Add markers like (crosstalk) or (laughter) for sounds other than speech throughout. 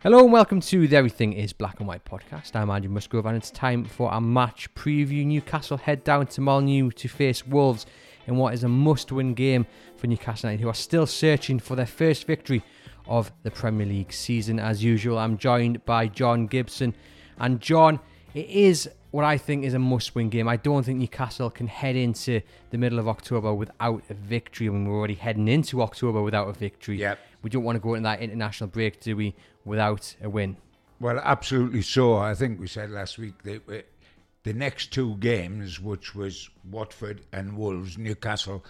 Hello and welcome to the Everything is Black and White podcast. I'm Andrew Musgrove and it's time for a match preview. Newcastle head down to Molineux to face Wolves in what is a must win game for Newcastle United, who are still searching for their first victory of the Premier League season. As usual, I'm joined by John Gibson. And John, it is what I think is a must win game. I don't think Newcastle can head into the middle of October without a victory. Mean, we're already heading into October without a victory. Yep. We don't want to go into that international break, do we, without a win? Well, absolutely so. I think we said last week that the next two games, which was Watford and Wolves, Newcastle,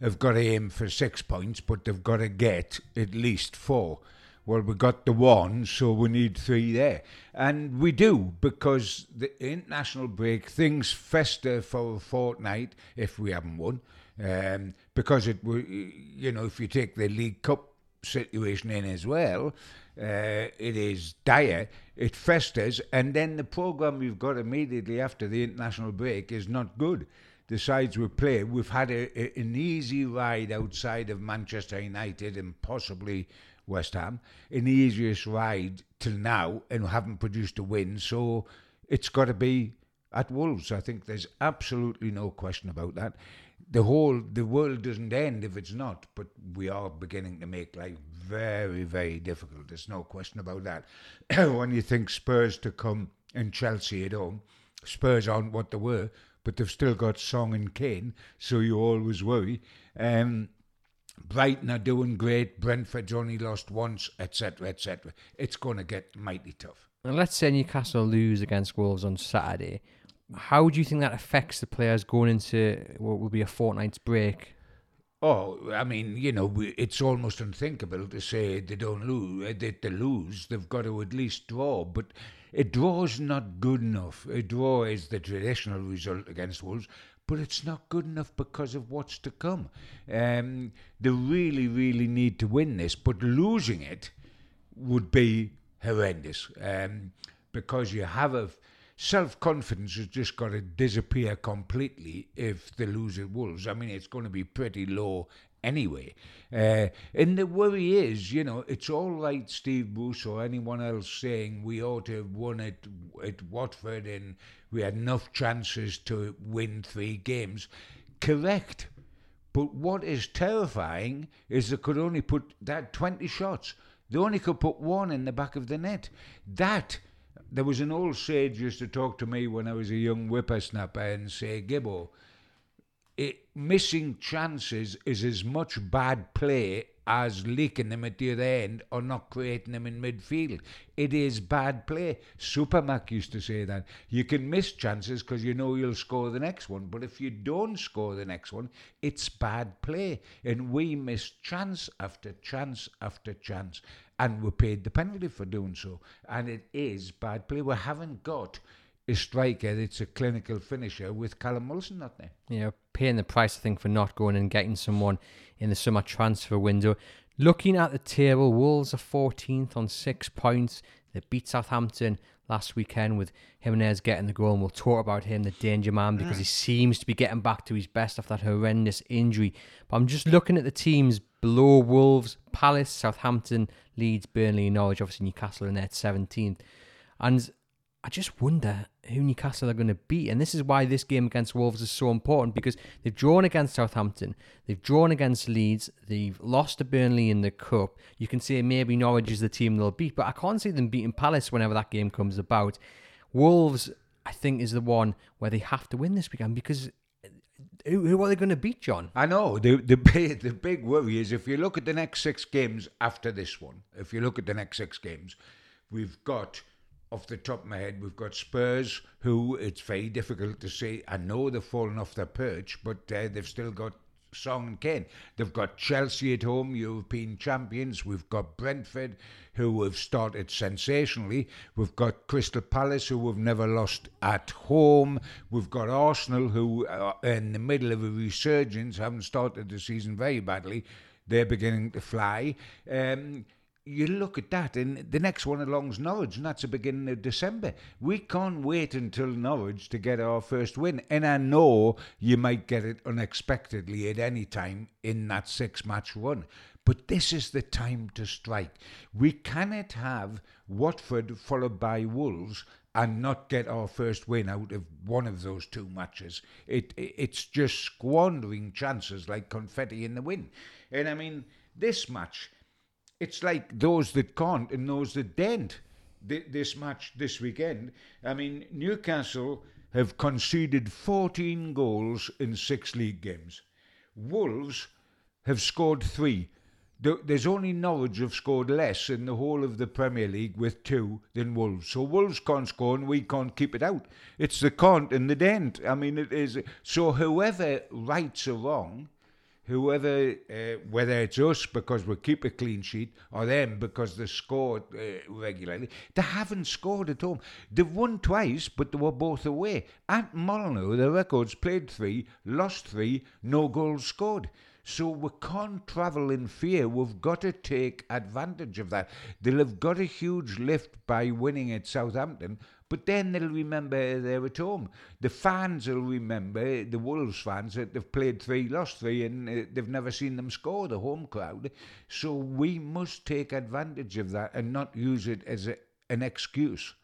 have got to aim for six points, but they've got to get at least four. Well, we got the one, so we need three there. And we do, because the international break, things fester for a fortnight if we haven't won. Um, because it, you know, if you take the League Cup situation in as well, uh, it is dire. It festers, and then the program we've got immediately after the international break is not good. The sides we play, we've had a, a- an easy ride outside of Manchester United and possibly West Ham, an easiest ride till now, and haven't produced a win. So it's got to be at Wolves. I think there's absolutely no question about that. The whole the world doesn't end if it's not, but we are beginning to make life very, very difficult. There's no question about that. (coughs) when you think Spurs to come and Chelsea at home, Spurs aren't what they were, but they've still got Son and Kane, so you always worry. Um, Brighton are doing great. Brentford's only lost once, etc., etc. It's going to get mighty tough. And let's say Newcastle lose against Wolves on Saturday. How do you think that affects the players going into what will be a fortnight's break? Oh, I mean, you know, it's almost unthinkable to say they don't lose. Eh, that they lose, they've got to at least draw. But a draw's not good enough. A draw is the traditional result against Wolves, but it's not good enough because of what's to come. Um, they really, really need to win this, but losing it would be horrendous um, because you have a self confidence has just got to disappear completely if they lose at Wolves. I mean, it's going to be pretty low anyway. Uh, and the worry is, you know, it's all right, Steve Bruce or anyone else saying we ought to have won at, at Watford and we had enough chances to win three games. Correct. But what is terrifying is they could only put that 20 shots. They only could put one in the back of the net. That, there was an old sage used to talk to me when I was a young whippersnapper and say, Gibbo, it, missing chances is as much bad play as leaking them at the other end or not creating them in midfield. It is bad play. Supermac used to say that. You can miss chances because you know you'll score the next one, but if you don't score the next one, it's bad play. And we missed chance after chance after chance, and we paid the penalty for doing so. And it is bad play. We haven't got a striker that's a clinical finisher with Callum Wilson not there. You know, paying the price, I think, for not going and getting someone in the summer transfer window. Looking at the table, Wolves are 14th on six points. They beat Southampton last weekend with Jimenez getting the goal, and we'll talk about him, the danger man, because he seems to be getting back to his best after that horrendous injury. But I'm just looking at the teams below Wolves, Palace, Southampton, Leeds, Burnley, and Norwich, obviously Newcastle there at 17th. And I just wonder who Newcastle are going to beat. And this is why this game against Wolves is so important because they've drawn against Southampton, they've drawn against Leeds, they've lost to Burnley in the Cup. You can say maybe Norwich is the team they'll beat, but I can't see them beating Palace whenever that game comes about. Wolves, I think, is the one where they have to win this weekend because uh, who, who are they going to beat, John? I know the the the big worry is if you look at the next six games after this one. If you look at the next six games, we've got off the top of my head, we've got Spurs, who it's very difficult to say. I know they've fallen off their perch, but uh, they've still got Son and Kane. They've got Chelsea at home, European champions. We've got Brentford, who have started sensationally. We've got Crystal Palace, who have never lost at home. We've got Arsenal, who are in the middle of a resurgence, haven't started the season very badly. They're beginning to fly. Um, you look at that, and the next one along's Norwich, and that's the beginning of December. We can't wait until Norwich to get our first win. And I know you might get it unexpectedly at any time in that six match run. But this is the time to strike. We cannot have Watford followed by Wolves and not get our first win out of one of those two matches. It, it's just squandering chances like confetti in the wind. And I mean, this match, it's like those that can't and those that don't. This match this weekend, I mean, Newcastle have conceded 14 goals in six league games. Wolves have scored three. There's only Norwich have scored less in the whole of the Premier League with two than Wolves. So Wolves can't score and we can't keep it out. It's the can't and the dent. I mean, it is. So whoever rights or wrong, whoever, uh, whether it's us because we keep a clean sheet or them because they scored uh, regularly, they haven't scored at home. They've won twice, but they were both away. At Molineux, the records played three, lost three, no goals scored. So we can't travel in fear. We've got to take advantage of that. They'll have got a huge lift by winning at Southampton, but then they'll remember they're at home. The fans will remember, the Wolves fans, that they've played three, lost three, and uh, they've never seen them score, the home crowd. So we must take advantage of that and not use it as a, an excuse.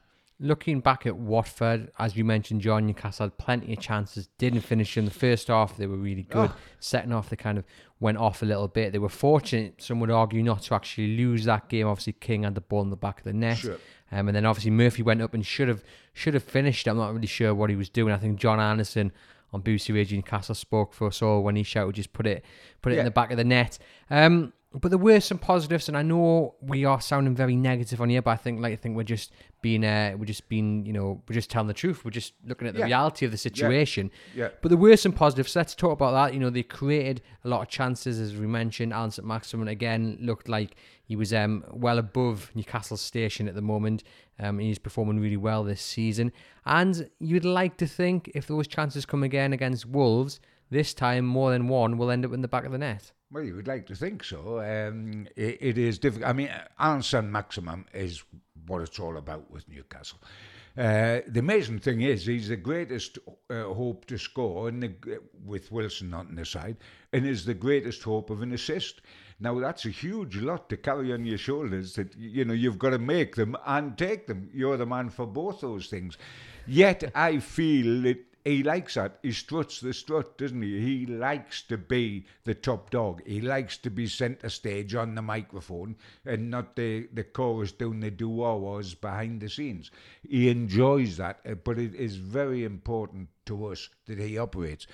Looking back at Watford, as you mentioned, John Newcastle had plenty of chances, didn't finish in the first half. They were really good. Oh. Second half, they kind of went off a little bit. They were fortunate, some would argue, not to actually lose that game. Obviously, King had the ball in the back of the net. Sure. Um, and then obviously Murphy went up and should have should have finished. I'm not really sure what he was doing. I think John Anderson on BBC Radio Newcastle spoke for us all when he shouted, "Just put it, put it yeah. in the back of the net." Um, but there were some positives, and I know we are sounding very negative on here, but I think, like, I think we're just being, uh, we're just being, you know, we're just telling the truth. We're just looking at the yeah. reality of the situation. Yeah. yeah. But there were some positives. So let's talk about that. You know, they created a lot of chances, as we mentioned. Allan Saint-Maximin again looked like he was um, well above Newcastle's station at the moment. Um, he's performing really well this season, and you'd like to think if those chances come again against Wolves, this time more than one will end up in the back of the net. Well, you would like to think so. Um, it, it is difficult. I mean, Allan Saint-Maximin is what it's all about with Newcastle. Uh, the amazing thing is, he's the greatest uh, hope to score, and the, with Wilson not on the side, and is the greatest hope of an assist. Now that's a huge lot to carry on your shoulders. That you know you've got to make them and take them. You're the man for both those things. Yet I feel that he likes that. He struts the strut, doesn't he? He likes to be the top dog. He likes to be centre stage on the microphone and not the, the chorus doing the doo-wah-wahs behind the scenes. He enjoys that, uh, but it is very important to us that he operates.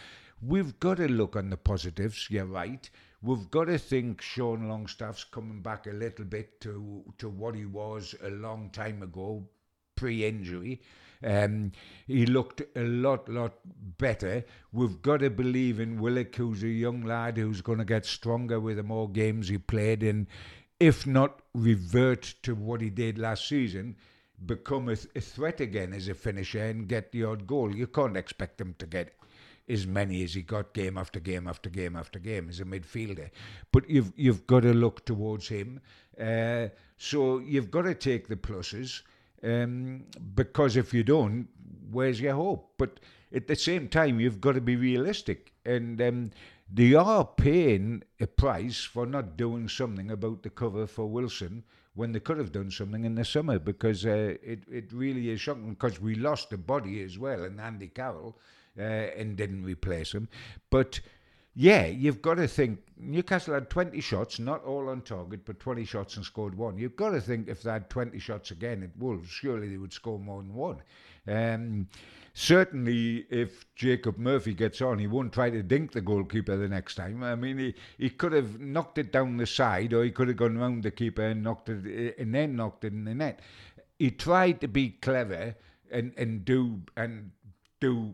We've got to look on the positives, you're right. We've got to think Sean Longstaff's coming back a little bit to, to what he was a long time ago, pre injury. Um, he looked a lot, lot better. We've got to believe in Willock, who's a young lad who's going to get stronger with the more games he played, and if not revert to what he did last season, become a, a threat again as a finisher and get the odd goal. You can't expect him to get as many as he got game after game after game after game as a midfielder. But you've you've got to look towards him. Uh, so you've got to take the pluses. Um, because if you don't, where's your hope? But at the same time, you've got to be realistic. And um, they are paying a price for not doing something about the cover for Wilson when they could have done something in the summer because uh, it, it really is shocking because we lost the body as well and Andy Carroll uh, and didn't replace him. But yeah, you've got to think Newcastle had 20 shots, not all on target, but 20 shots and scored one. You've got to think if they had 20 shots again at Wolves, surely they would score more than one. Um, certainly, if Jacob Murphy gets on, he won't try to dink the goalkeeper the next time. I mean, he, he could have knocked it down the side, or he could have gone round the keeper and knocked it, and then knocked it in the net. He tried to be clever and, and do and do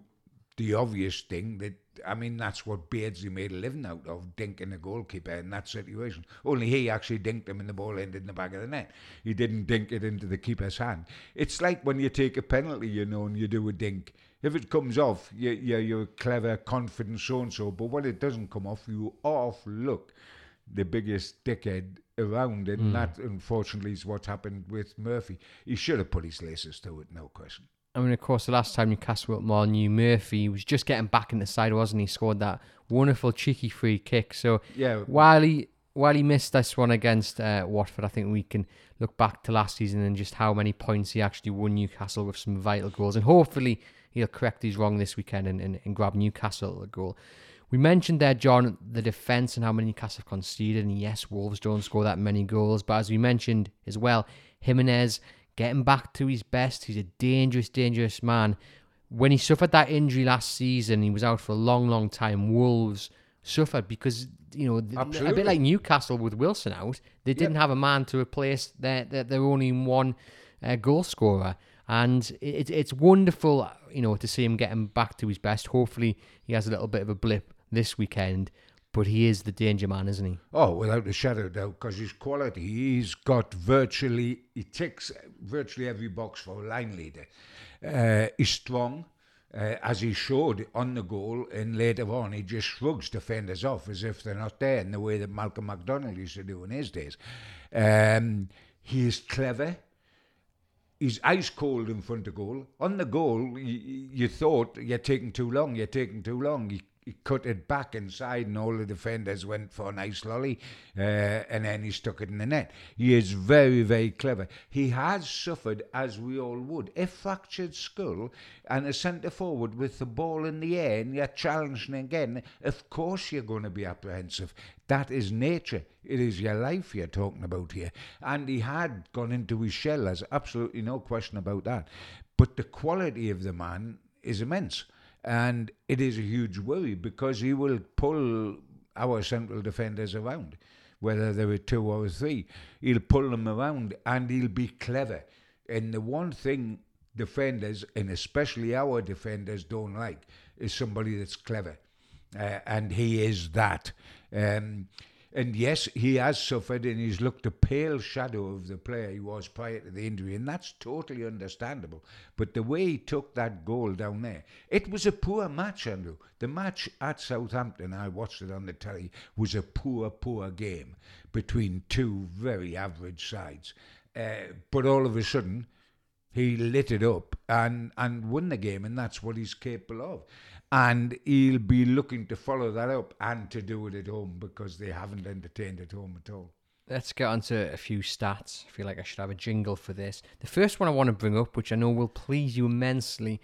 the obvious thing that I mean, that's what Beardsley made a living out of, dinking the goalkeeper in that situation. Only he actually dinked him and the ball ended in the back of the net. He didn't dink it into the keeper's hand. It's like when you take a penalty, you know, and you do a dink. If it comes off, you, you, you're clever, confident, so and so. But when it doesn't come off, you off look the biggest dickhead around. And Hmm. that, unfortunately, is what happened with Murphy. He should have put his laces to it, no question. I mean, of course, the last time Newcastle were Molineux Murphy was just getting back in the side, wasn't he? Scored that wonderful cheeky free kick. So Yeah. while he while he missed this one against uh, Watford, I think we can look back to last season and just how many points he actually won Newcastle with some vital goals, and hopefully he'll correct his wrong this weekend and, and, and grab Newcastle a goal. We mentioned there, John, the defence and how many Newcastle have conceded, and yes, Wolves don't score that many goals, but as we mentioned as well, Jimenez getting back to his best. He's a dangerous, dangerous man. When he suffered that injury last season, he was out for a long, long time. Wolves suffered because you know th- a bit like Newcastle with Wilson out, they didn't have a man to replace their their, their only one uh, goal scorer. And it, it's wonderful, you know, to see him getting back to his best. Hopefully, he has a little bit of a blip this weekend, but he is the danger man, isn't he? Oh, without a shadow of doubt, because his quality, he's got virtually, he ticks virtually every box for a line leader. Uh, he's strong, uh, as he showed on the goal, and later on he just shrugs defenders off as if they're not there in the way that Malcolm MacDonald used to do in his days. Um, he is clever. He's ice cold in front of goal. On the goal, you, you thought you're taking too long, you're taking too long. He, he cut it back inside, and all the defenders went for a nice lolly, uh, and then he stuck it in the net. He is very, very clever. He has suffered, as we all would, a fractured skull and a centre forward with the ball in the air, and you're challenging again. Of course, you're going to be apprehensive. That is nature. It is your life you're talking about here. And he had gone into his shell, there's absolutely no question about that. But the quality of the man is immense. And it is a huge worry because he will pull our central defenders around, whether there are two or three. He'll pull them around and he'll be clever. And the one thing defenders, and especially our defenders, don't like is somebody that's clever. Uh, and he is that. Um, and yes, he has suffered and he's looked a pale shadow of the player he was prior to the injury, and that's totally understandable. But the way he took that goal down there, it was a poor match, Andrew. The match at Southampton, I watched it on the telly, was a poor, poor game between two very average sides. Uh, but all of a sudden, he lit it up and, and won the game, and that's what he's capable of. And he'll be looking to follow that up and to do it at home because they haven't entertained at home at all. Let's get on to a few stats. I feel like I should have a jingle for this. The first one I want to bring up, which I know will please you immensely.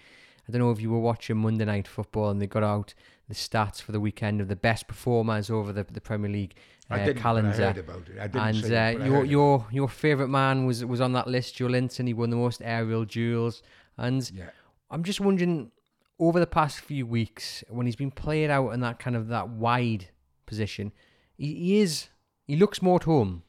I don't know if you were watching Monday Night Football and they got out the stats for the weekend of the best performers over the, the Premier League I didn't, calendar. I heard about it. I didn't and it, uh, but I your your your favourite man was was on that list, Joelinton. He won the most aerial duels, and Yeah. I'm just wondering over the past few weeks when he's been played out in that kind of that wide position, he, he is he looks more at home.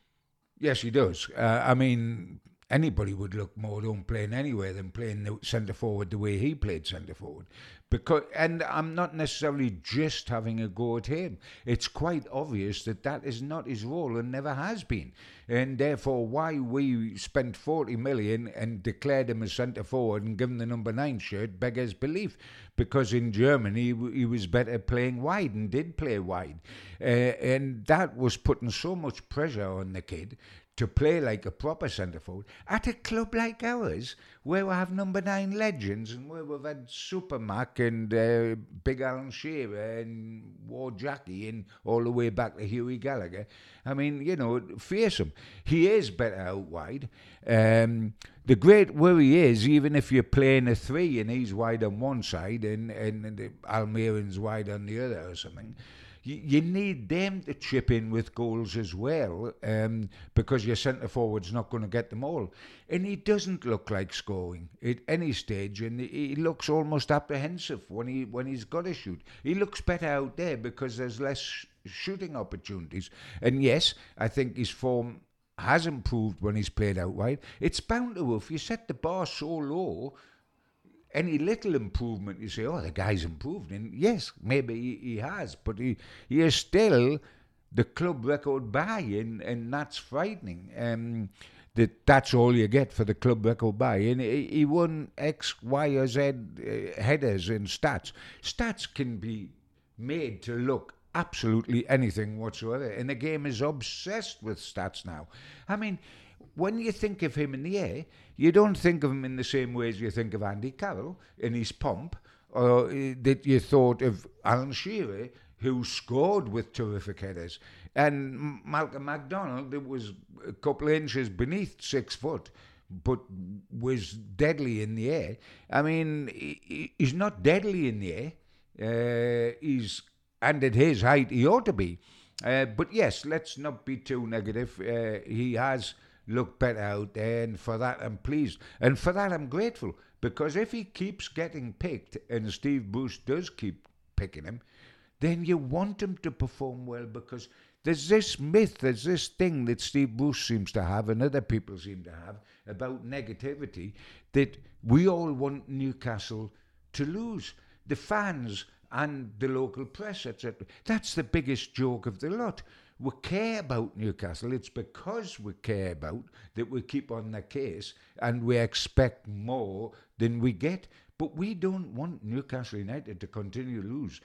Yes, he does. Uh, I mean, anybody would look more at home playing anywhere than playing the centre forward the way he played centre forward. Because, and I'm not necessarily just having a go at him. It's quite obvious that that is not his role and never has been. And therefore, why we spent 40 million and declared him a centre forward and given the number nine shirt beggars belief. Because in Germany, he he was better playing wide and did play wide. Uh, and that was putting so much pressure on the kid to play like a proper centre forward at a club like ours, where we have number nine legends and where we've had Supermac and uh, Big Alan Shearer and Wor Jackie and all the way back to Hughie Gallacher. I mean, you know, him. He is better out wide. Um, the great worry is, even if you're playing a three and he's wide on one side and, and, and the Almiron's wide on the other or something, you, need them to chip in with goals as well um, because your centre forward's not going to get them all. And he doesn't look like scoring at any stage, and he looks almost apprehensive when he when he's got to shoot. He looks better out there because there's less sh- shooting opportunities. And yes, I think his form has improved when he's played out wide. It's bound to if you set the bar so low any little improvement, you say, oh, the guy's improved. And yes, maybe he, he has, but he, he is still the club record buy, and, and that's frightening. Um, that that's all you get for the club record buy. And he, he won X, Y, or Z uh, headers and stats. Stats can be made to look absolutely anything whatsoever. And the game is obsessed with stats now. I mean, when you think of him in the air, you don't think of him in the same way as you think of Andy Carroll in his pomp, or uh, that you thought of Alan Shearer, who scored with terrific headers. And Malcolm McDonald, it was a couple of inches beneath six foot, but was deadly in the air. I mean, he, he's not deadly in the air. Uh, he's and at his height, he ought to be. Uh, but yes, let's not be too negative. Uh, he has looked better out there, and for that I'm pleased. And for that I'm grateful, because if he keeps getting picked, and Steve Bruce does keep picking him, then you want him to perform well because there's this myth, there's this thing that Steve Bruce seems to have and other people seem to have about negativity that we all want Newcastle to lose. The fans and the local press, etc. That's the biggest joke of the lot. We care about Newcastle. It's because we care about that we keep on the case and we expect more than we get. But we don't want Newcastle United to continue to lose.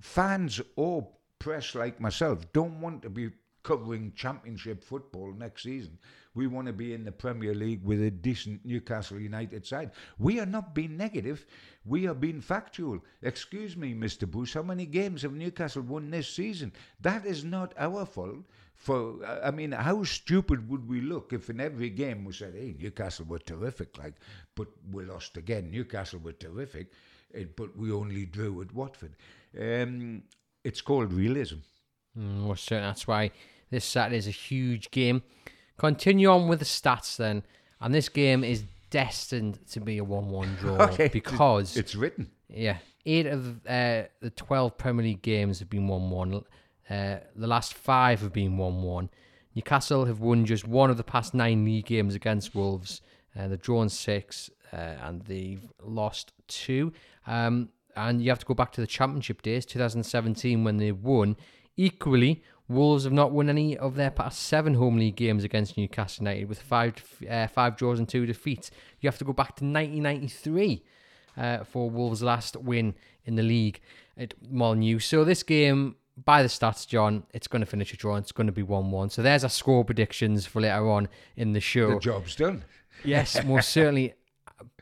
Fans or press like myself don't want to be covering championship football next season. We want to be in the Premier League with a decent Newcastle United side. We are not being negative. We are being factual. Excuse me, Mr. Bruce, how many games have Newcastle won this season? That is not our fault. For I mean, how stupid would we look if in every game we said, "Hey, Newcastle were terrific," like, but we lost again. Newcastle were terrific, eh, but we only drew at Watford. Um, it's called realism. Mm, well, certainly that's why this Saturday is a huge game. Continue on with the stats then, and this game is destined to be a one-one draw (laughs) Okay, because It's written. yeah, eight of uh, the twelve Premier League games have been one-one. Uh, the last five have been one-one. Newcastle have won just one of the past nine league games against Wolves. Uh, they've drawn six uh, and they've lost two. Um, and you have to go back to the Championship days, 2017, when they won. Equally, Wolves have not won any of their past seven home league games against Newcastle United, with five uh, five draws and two defeats. You have to go back to 1993 uh, for Wolves' last win in the league at Molineux. So this game, by the stats, John, it's going to finish a draw. It's going to be 1-1. So there's our score predictions for later on in the show. The job's done. (laughs) Yes, most certainly.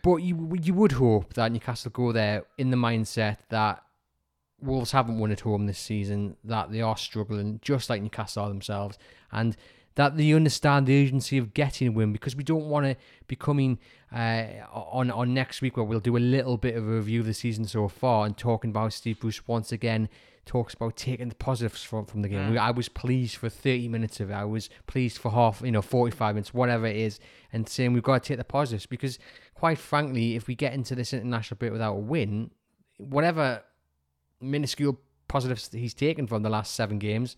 But you you would hope that Newcastle go there in the mindset that Wolves haven't won at home this season, that they are struggling, just like Newcastle are themselves, and that they understand the urgency of getting a win because we don't want to be coming uh, on on next week where we'll do a little bit of a review of the season so far and talking about Steve Bruce once again talks about taking the positives from, from the game. I was pleased for 30 minutes of it. I was pleased for half, you know, 45 minutes, whatever it is, and saying we've got to take the positives because, quite frankly, if we get into this international bit without a win, whatever minuscule positives he's taken from the last seven games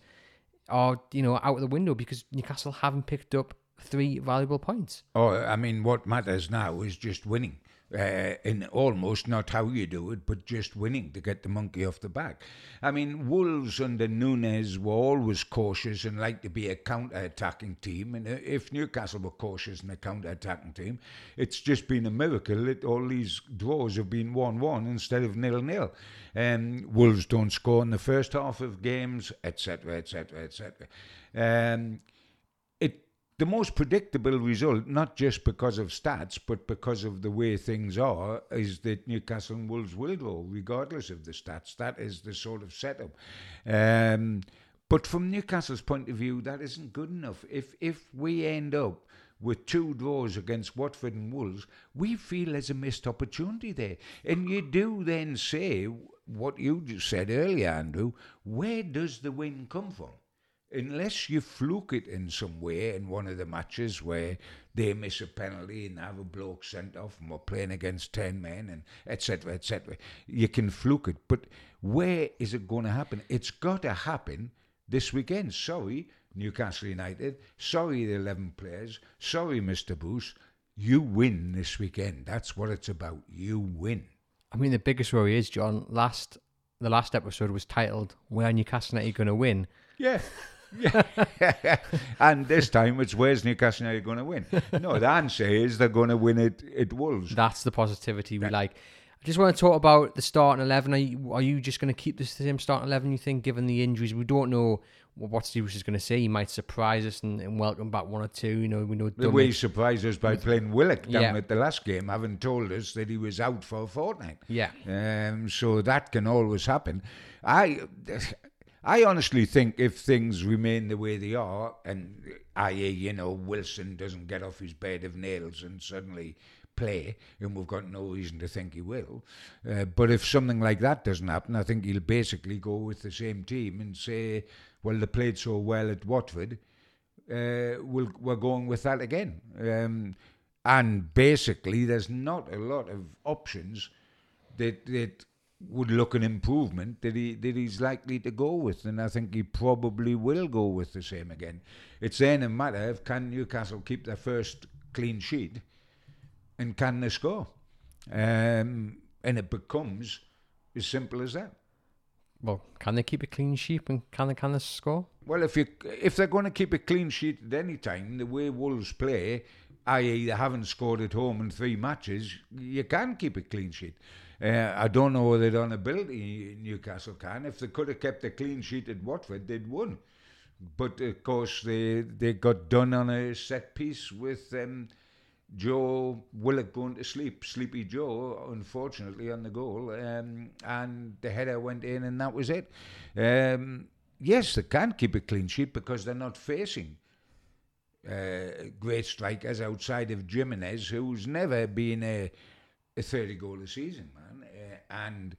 are, you know, out of the window because Newcastle haven't picked up three valuable points. Oh, I mean, what matters now is just winning. Uh, and almost not how you do it, but just winning to get the monkey off the back. I mean, Wolves under Nuno were always cautious and like to be a counter-attacking team. And uh, if Newcastle were cautious and a counter-attacking team, it's just been a miracle that all these draws have been one-one instead of nil-nil. Um, Wolves don't score in the first half of games, etc., etc., etc. The most predictable result, not just because of stats, but because of the way things are, is that Newcastle and Wolves will draw, regardless of the stats. That is the sort of setup. Um, but from Newcastle's point of view, that isn't good enough. If if we end up with two draws against Watford and Wolves, we feel there's a missed opportunity there. And you do then say what you just said earlier, Andrew. Where does the win come from? Unless you fluke it in some way in one of the matches where they miss a penalty and have a bloke sent off and we're playing against 10 men and etc etc you can fluke it but where is it going to happen it's got to happen this weekend sorry newcastle united sorry the 11 players sorry mr bruce You win this weekend. That's what it's about. You win. I mean, the biggest worry is John. Last the last episode was titled "Where Newcastle United going to win." Yeah. (laughs) Yeah. (laughs) and this time it's where's Newcastle United going to win? No, the answer is they're going to win it at Wolves. That's the positivity we like. I just want to talk about the starting eleven. Are you, are you just going to keep the same starting eleven? You think, given the injuries, we don't know what Steve is going to say. He might surprise us and, and, welcome back one or two. You know, we know the way he surprised us by playing Willock down yeah. at the last game, having told us that he was out for a fortnight. Yeah. Um. So that can always happen. I. I honestly think if things remain the way they are, and i.e., you know, Wilson doesn't get off his bed of nails and suddenly play, and we've got no reason to think he will. Uh, but if something like that doesn't happen, I think he'll basically go with the same team and say, well, they played so well at Watford, uh, we we are going with that again. Um, and basically, there's not a lot of options that that would look an improvement that he that he's likely to go with, and I think he probably will go with the same again. It's then a matter of can Newcastle keep their first clean sheet, and can they score, um, and it becomes as simple as that. Well, can they keep a clean sheet and can they can they score? Well, if you if they're going to keep a clean sheet at any time, the way Wolves play, i.e., they haven't scored at home in three matches, you can keep a clean sheet. Uh, I don't know whether they'd on ability Newcastle can. If they could have kept a clean sheet at Watford, they'd won. But of course, they they got done on a set piece with um, Joe Willock going to sleep, Sleepy Joe, unfortunately, on the goal. Um, and the header went in, and that was it. Um, yes, they can keep a clean sheet because they're not facing uh, great strikers outside of Jimenez, who's never been a, a 30 goal a season, man. And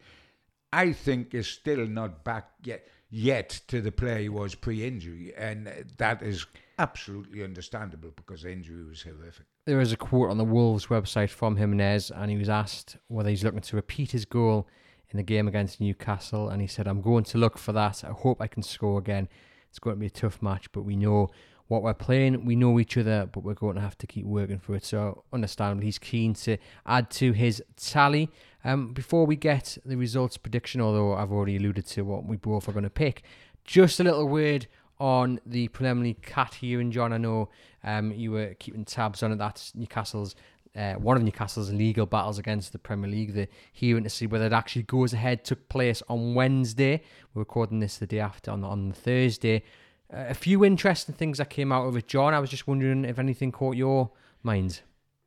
I think is still not back yet yet to the player he was pre-injury, and that is absolutely understandable because the injury was horrific. There is a quote on the Wolves website from Jimenez, and he was asked whether he's looking to repeat his goal in the game against Newcastle, and he said, "I'm going to look for that. I hope I can score again. It's going to be a tough match, but we know." What we're playing, we know each other, but we're going to have to keep working for it. So, understandably, he's keen to add to his tally. Um, before we get the results prediction, although I've already alluded to what we both are going to pick, just a little word on the preliminary CAT hearing, John. I know um, you were keeping tabs on it. That's Newcastle's uh, one of Newcastle's legal battles against the Premier League. The hearing to see whether it actually goes ahead took place on Wednesday. We're recording this the day after on, on Thursday. Uh, a few interesting things that came out of it, John. I was just wondering if anything caught your mind.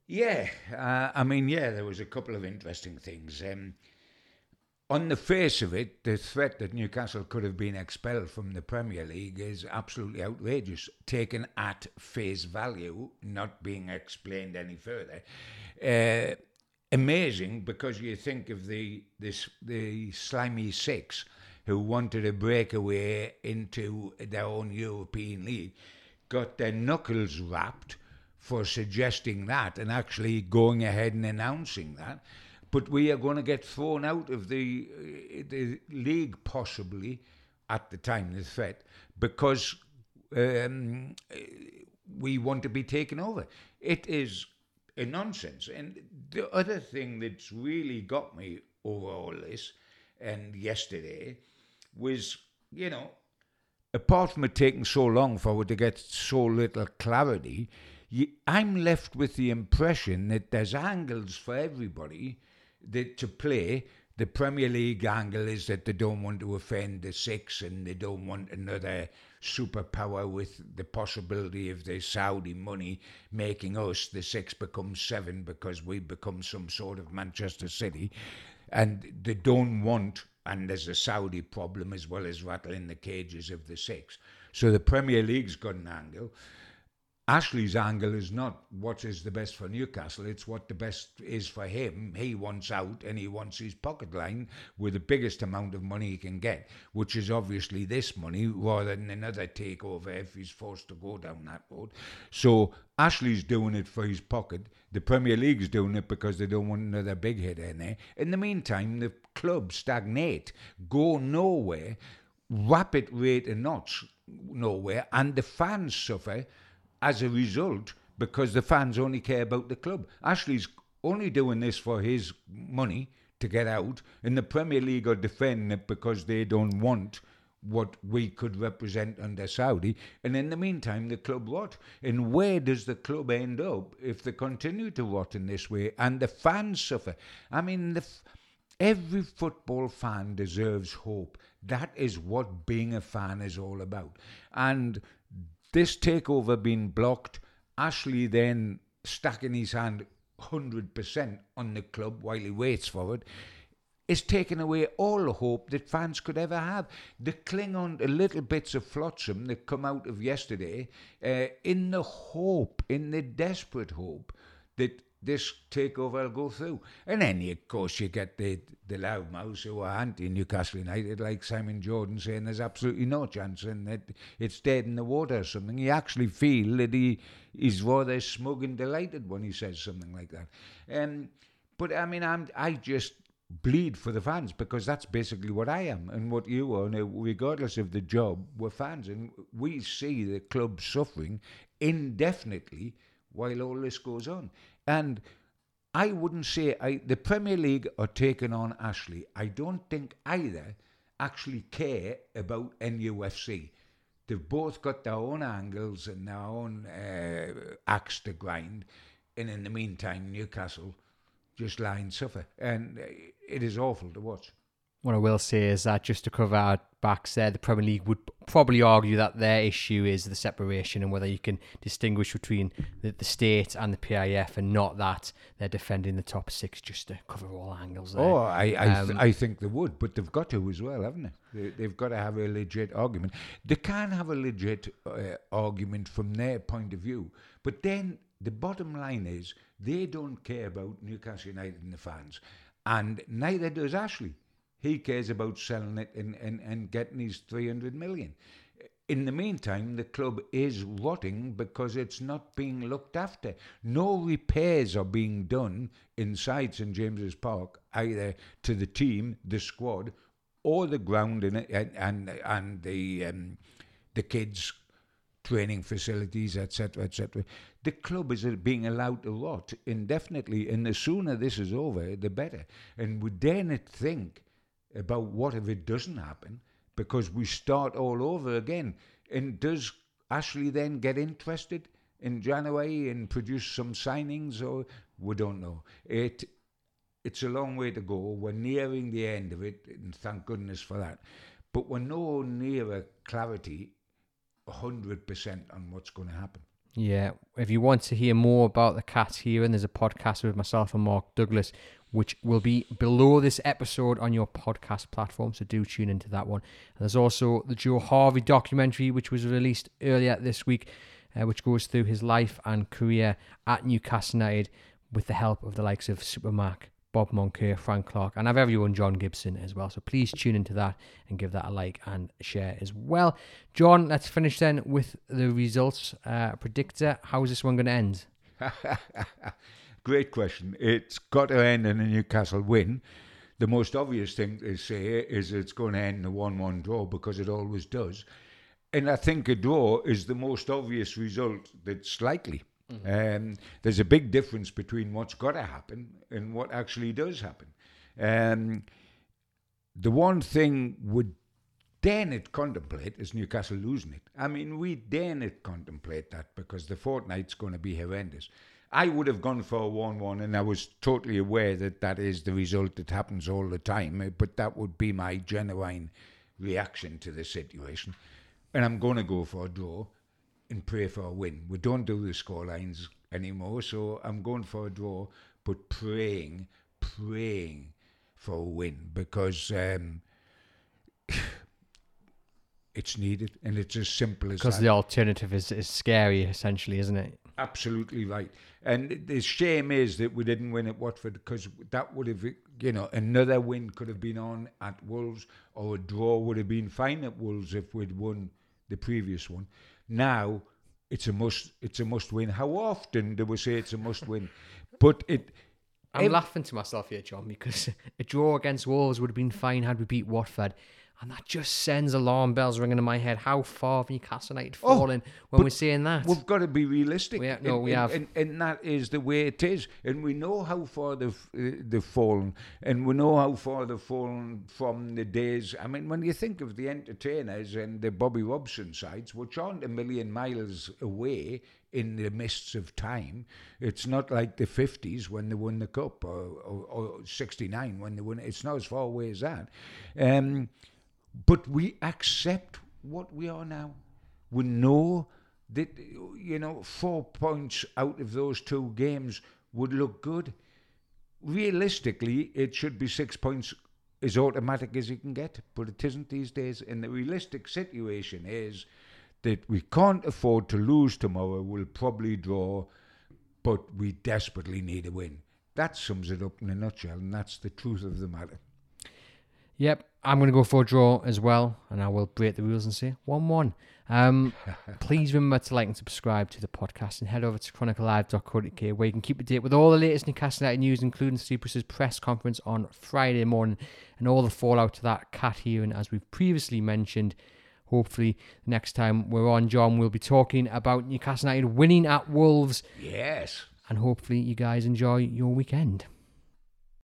Yeah, uh, I mean, yeah, there was a couple of interesting things. Um, on the face of it, the threat that Newcastle could have been expelled from the Premier League is absolutely outrageous, taken at face value, not being explained any further. Uh, amazing because you think of the this the slimy six who wanted a breakaway into their own European league, got their knuckles rapped for suggesting that and actually going ahead and announcing that. But we are going to get thrown out of the uh, the league possibly at the time of the threat because um, we want to be taken over. It is a nonsense. And the other thing that's really got me over all this and yesterday was, you know, apart from it taking so long for it to get so little clarity, I'm left with the impression that there's angles for everybody that to play. The Premier League angle is that they don't want to offend the six and they don't want another superpower with the possibility of the Saudi money making us, the six, become seven because we become some sort of Manchester City. And they don't want, and there's a Saudi problem as well as rattling the cages of the six. So the Premier League's got an angle. Ashley's angle is not what is the best for Newcastle, it's what the best is for him. He wants out and he wants his pocket line with the biggest amount of money he can get, which is obviously this money rather than another takeover if he's forced to go down that road. So Ashley's doing it for his pocket. The Premier League's doing it because they don't want another big hit in there. In the meantime, the club stagnate, go nowhere, rapid rate of knots nowhere, and the fans suffer as a result because the fans only care about the club. Ashley's only doing this for his money to get out, and the Premier League are defending it because they don't want what we could represent under Saudi. And in the meantime, the club rot. And where does the club end up if they continue to rot in this way and the fans suffer? I mean, the, every football fan deserves hope. That is what being a fan is all about. And this takeover being blocked, Ashley then stacking his hand 100% on the club while he waits for it is taking away all the hope that fans could ever have. They cling on to little bits of flotsam that come out of yesterday uh, in the hope, in the desperate hope that this takeover will go through. And then, of course, you get the, the loudmouths who are anti Newcastle United, like Simon Jordan saying there's absolutely no chance and that it's dead in the water or something. You actually feel that he is rather smug and delighted when he says something like that. Um, but I mean, I'm I just bleed for the fans because that's basically what I am and what you are. regardless of the job, we're fans and we see the club suffering indefinitely while all this goes on. And I wouldn't say I, the Premier League are taking on Ashley. I don't think either actually care about NUFC. They've both got their own angles and their own uh, axe to grind. And in the meantime, Newcastle just lie and suffer. And it is awful to watch. What I will say is that just to cover our backs there, the Premier League would probably argue that their issue is the separation and whether you can distinguish between the, the state and the PIF and not that they're defending the top six just to cover all angles. There. Oh, I I, um, th- I think they would, but they've got to as well, haven't they? they have got to have a legit argument. They can have a legit uh, argument from their point of view, but then the bottom line is they don't care about Newcastle United and the fans, and neither does Ashley. He cares about selling it and, and, and getting his 300 million. In the meantime, the club is rotting because it's not being looked after. No repairs are being done inside St James's Park, either to the team, the squad, or the ground and and and the um, the kids training facilities, etc., etc. The club is being allowed to rot indefinitely, and the sooner this is over, the better. And we dare not think about what if it doesn't happen, because we start all over again. And does Ashley then get interested in January and produce some signings, or we don't know. It it's a long way to go. We're nearing the end of it, and thank goodness for that. But we're no nearer clarity 100% on what's going to happen. Yeah, if you want to hear more about the Cats here, and there's a podcast with myself and Mark Douglas, which will be below this episode on your podcast platform. So do tune into that one. And there's also the Joe Harvey documentary, which was released earlier this week, uh, which goes through his life and career at Newcastle United with the help of the likes of Supermac Bob Moncur, Frank Clark, and I've everyone John Gibson as well. So please tune into that and give that a like and share as well. John, let's finish then with the results uh, predictor. How is this one going to end? (laughs) Great question. It's got to end in a Newcastle win. The most obvious thing to say is it's going to end in a 1 1 draw because it always does. And I think a draw is the most obvious result that's likely. Mm-hmm. Um, there's a big difference between what's got to happen and what actually does happen. Um, the one thing we dare not contemplate is Newcastle losing it. I mean, we dare not contemplate that because the fortnight's going to be horrendous. I would have gone for a 1 1, and I was totally aware that that is the result that happens all the time, but that would be my genuine reaction to the situation. And I'm going to go for a draw and pray for a win. We don't do the score lines anymore, so I'm going for a draw, but praying, praying for a win because um, it's needed and it's as simple as because the alternative is, is scary, essentially, isn't it? Absolutely right. And the shame is that we didn't win at Watford because that would have, you know, another win could have been on at Wolves or a draw would have been fine at Wolves if we'd won the previous one. Now it's a must. It's a must win. How often do we say it's a must win? (laughs) But it. I'm laughing to myself here, John, because (laughs) a draw against Wolves would have been fine had we beat Watford. And that just sends alarm bells ringing in my head. How far have Newcastle United Oh, fallen when we're seeing that? We've got to be realistic. We no, and, we and- have. And, and that is the way it is. And we know how far they've, uh, they've fallen. And we know how far they've fallen from the days. I mean, when you think of the entertainers and the Bobby Robson sides, which aren't a million miles away in the mists of time, it's not like the 50s when they won the Cup or, or, or 69 when they won It's not as far away as that. Um, but we accept what we are now. We know that, you know, four points out of those two games would look good. Realistically, it should be six points as automatic as you can get, but it isn't these days. And the realistic situation is that we can't afford to lose tomorrow. We'll probably draw, but we desperately need a win. That sums it up in a nutshell, and that's the truth of the matter. Yep, I'm going to go for a draw as well, and I will break the rules and say 1 1. Um, (laughs) please remember to like and subscribe to the podcast and head over to chroniclelive.co.uk where you can keep up to date with all the latest Newcastle United news, including Cyprus's press conference on Friday morning and all the fallout to that CAT hearing, as we've previously mentioned. Hopefully, next time we're on, John, we'll be talking about Newcastle United winning at Wolves, Yes. and hopefully, you guys enjoy your weekend.